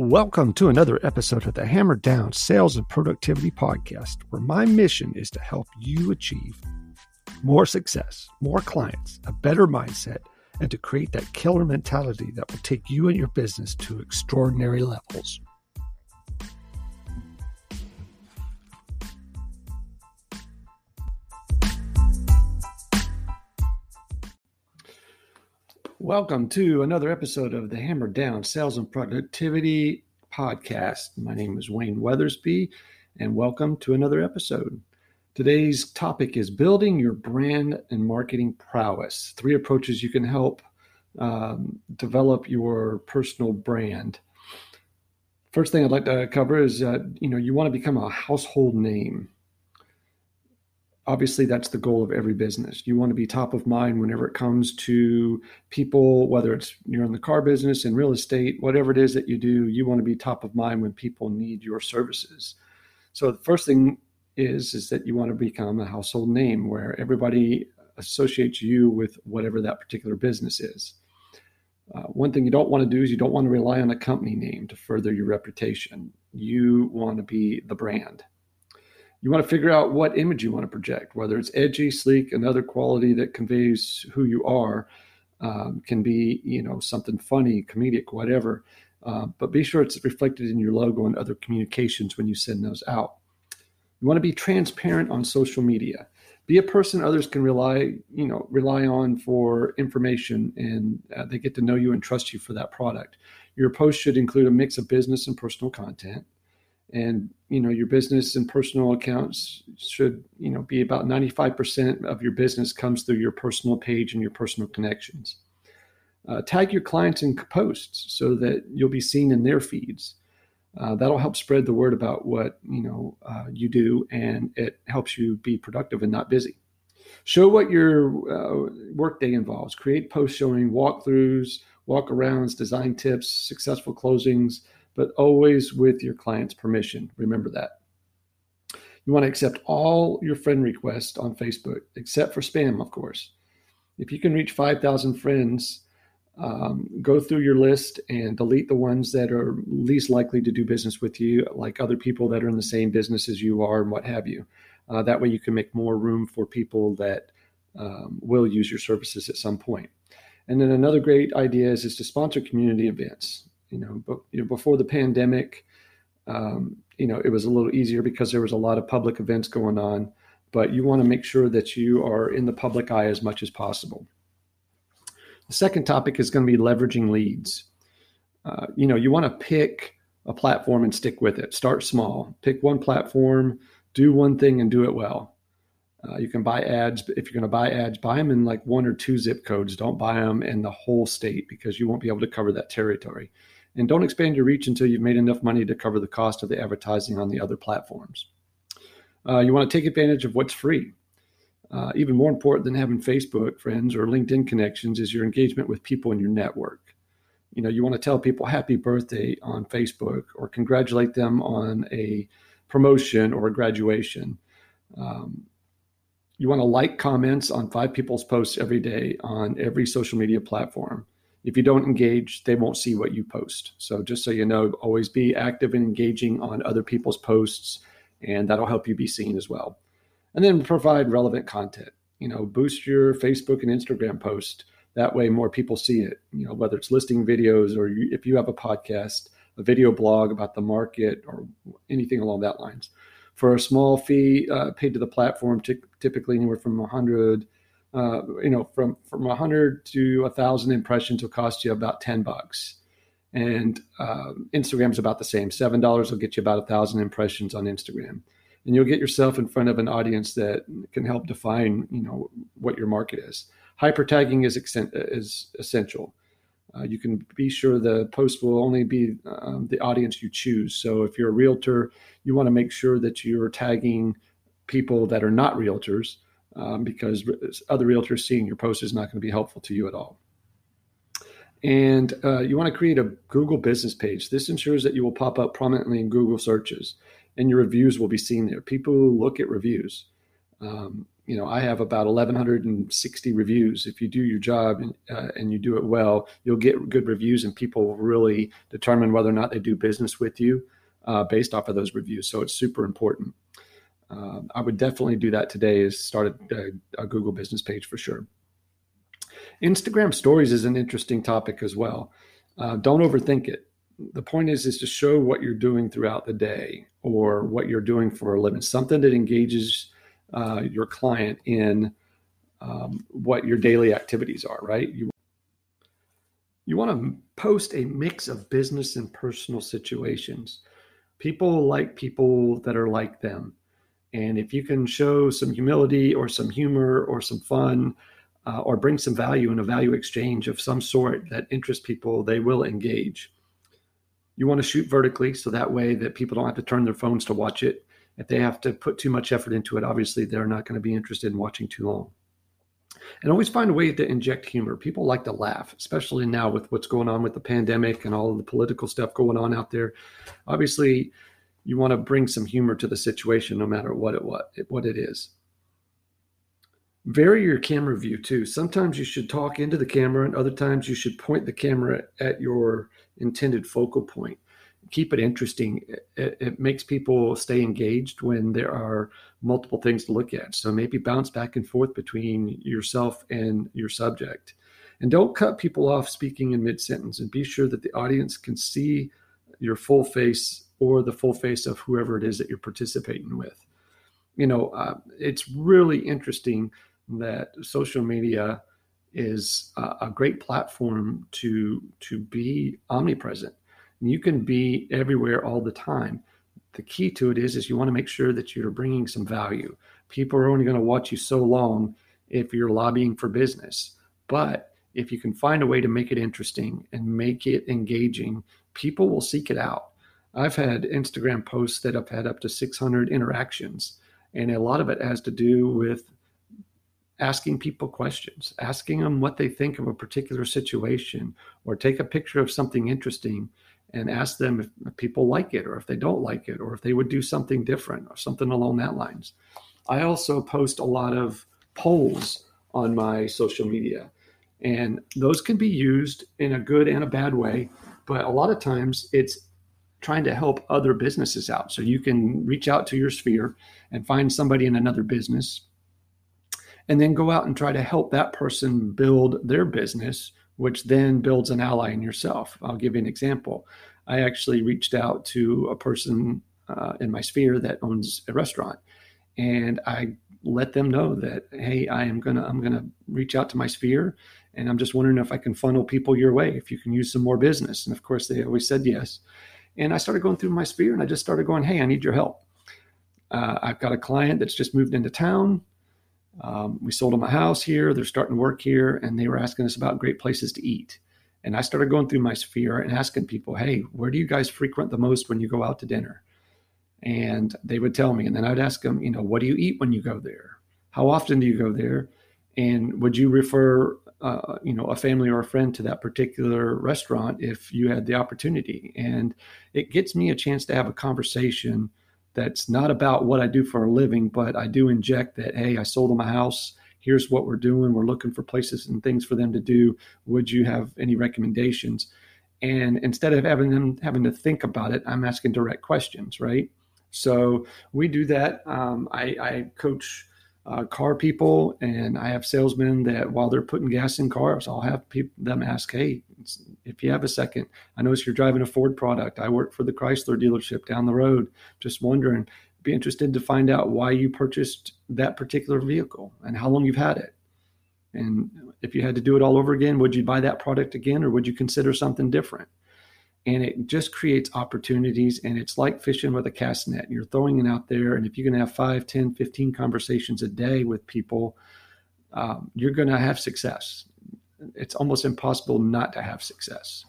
Welcome to another episode of the Hammer Down Sales and Productivity Podcast, where my mission is to help you achieve more success, more clients, a better mindset, and to create that killer mentality that will take you and your business to extraordinary levels. Welcome to another episode of the Hammer Down Sales and Productivity Podcast. My name is Wayne Weathersby, and welcome to another episode. Today's topic is building your brand and marketing prowess. Three approaches you can help um, develop your personal brand. First thing I'd like to cover is, uh, you know, you want to become a household name obviously that's the goal of every business. You want to be top of mind whenever it comes to people whether it's you're in the car business in real estate whatever it is that you do you want to be top of mind when people need your services. So the first thing is is that you want to become a household name where everybody associates you with whatever that particular business is. Uh, one thing you don't want to do is you don't want to rely on a company name to further your reputation. You want to be the brand you want to figure out what image you want to project, whether it's edgy, sleek, another quality that conveys who you are. Um, can be, you know, something funny, comedic, whatever. Uh, but be sure it's reflected in your logo and other communications when you send those out. You want to be transparent on social media. Be a person others can rely, you know, rely on for information, and uh, they get to know you and trust you for that product. Your post should include a mix of business and personal content and you know your business and personal accounts should you know be about 95% of your business comes through your personal page and your personal connections. Uh, tag your clients in posts so that you'll be seen in their feeds. Uh, that'll help spread the word about what you know uh, you do and it helps you be productive and not busy. Show what your uh, workday involves. Create posts showing walkthroughs walk-arounds design tips successful closings but always with your client's permission. Remember that. You want to accept all your friend requests on Facebook, except for spam, of course. If you can reach 5,000 friends, um, go through your list and delete the ones that are least likely to do business with you, like other people that are in the same business as you are and what have you. Uh, that way, you can make more room for people that um, will use your services at some point. And then another great idea is, is to sponsor community events you know, but you know, before the pandemic, um, you know, it was a little easier because there was a lot of public events going on. But you want to make sure that you are in the public eye as much as possible. The second topic is going to be leveraging leads. Uh, you know, you want to pick a platform and stick with it. Start small. Pick one platform, do one thing, and do it well. Uh, you can buy ads. But if you're going to buy ads, buy them in like one or two zip codes. Don't buy them in the whole state because you won't be able to cover that territory and don't expand your reach until you've made enough money to cover the cost of the advertising on the other platforms. Uh, you want to take advantage of what's free. Uh, even more important than having Facebook friends or LinkedIn connections is your engagement with people in your network. You know, you want to tell people happy birthday on Facebook or congratulate them on a promotion or a graduation. Um, you want to like comments on five people's posts every day on every social media platform if you don't engage, they won't see what you post. So just so you know, always be active and engaging on other people's posts, and that'll help you be seen as well. And then provide relevant content. You know, boost your Facebook and Instagram post. That way, more people see it. You know, whether it's listing videos or you, if you have a podcast, a video blog about the market, or anything along that lines. For a small fee uh, paid to the platform, t- typically anywhere from 100 uh, you know, from from a 100 to a 1,000 impressions will cost you about 10 bucks. And uh, Instagram's about the same. Seven dollars will get you about a thousand impressions on Instagram, and you'll get yourself in front of an audience that can help define, you know, what your market is. Hyper tagging is is essential. Uh, you can be sure the post will only be um, the audience you choose. So if you're a realtor, you want to make sure that you're tagging people that are not realtors um, because other realtors seeing your post is not going to be helpful to you at all. And uh, you want to create a Google business page. This ensures that you will pop up prominently in Google searches and your reviews will be seen there. People look at reviews. Um, you know, I have about 1,160 reviews. If you do your job and, uh, and you do it well, you'll get good reviews, and people will really determine whether or not they do business with you uh, based off of those reviews. So it's super important. Uh, I would definitely do that today. Is start a, a Google business page for sure. Instagram stories is an interesting topic as well. Uh, don't overthink it. The point is, is to show what you're doing throughout the day or what you're doing for a living, something that engages uh, your client in um, what your daily activities are, right? You, you want to post a mix of business and personal situations. People like people that are like them. And if you can show some humility or some humor or some fun uh, or bring some value in a value exchange of some sort that interests people, they will engage. You want to shoot vertically so that way that people don't have to turn their phones to watch it. If they have to put too much effort into it, obviously they're not going to be interested in watching too long. And always find a way to inject humor. People like to laugh, especially now with what's going on with the pandemic and all the political stuff going on out there. Obviously, you want to bring some humor to the situation, no matter what it what it, what it is. Vary your camera view too. Sometimes you should talk into the camera, and other times you should point the camera at your intended focal point. Keep it interesting. It, it makes people stay engaged when there are multiple things to look at. So maybe bounce back and forth between yourself and your subject. And don't cut people off speaking in mid sentence and be sure that the audience can see your full face or the full face of whoever it is that you're participating with. You know, uh, it's really interesting that social media is a, a great platform to to be omnipresent. You can be everywhere all the time. The key to it is is you want to make sure that you're bringing some value. People are only going to watch you so long if you're lobbying for business. But if you can find a way to make it interesting and make it engaging, people will seek it out. I've had Instagram posts that have had up to 600 interactions, and a lot of it has to do with asking people questions, asking them what they think of a particular situation, or take a picture of something interesting and ask them if people like it or if they don't like it or if they would do something different or something along that lines. I also post a lot of polls on my social media, and those can be used in a good and a bad way. But a lot of times it's trying to help other businesses out. So you can reach out to your sphere and find somebody in another business and then go out and try to help that person build their business, which then builds an ally in yourself. I'll give you an example. I actually reached out to a person uh, in my sphere that owns a restaurant and I let them know that hey i am gonna i'm gonna reach out to my sphere and i'm just wondering if i can funnel people your way if you can use some more business and of course they always said yes and I started going through my sphere and I just started going, hey, I need your help. Uh, I've got a client that's just moved into town. Um, we sold them a house here. They're starting work here, and they were asking us about great places to eat. And I started going through my sphere and asking people, hey, where do you guys frequent the most when you go out to dinner? And they would tell me. And then I'd ask them, you know, what do you eat when you go there? How often do you go there? And would you refer uh, you know a family or a friend to that particular restaurant if you had the opportunity. And it gets me a chance to have a conversation that's not about what i do for a living but i do inject that hey i sold them a house. Here's what we're doing. We're looking for places and things for them to do. Would you have any recommendations? And instead of having them having to think about it i'm asking direct questions right? So we do that. Um, I, I coach uh, car people, and I have salesmen that while they're putting gas in cars, I'll have people, them ask, "Hey, if you have a second, I notice you're driving a Ford product. I work for the Chrysler dealership down the road. Just wondering, be interested to find out why you purchased that particular vehicle and how long you've had it. And if you had to do it all over again, would you buy that product again, or would you consider something different?" And it just creates opportunities and it's like fishing with a cast net. You're throwing it out there and if you can have 5 10 15 conversations a day with people um, you're going to have success. It's almost impossible not to have success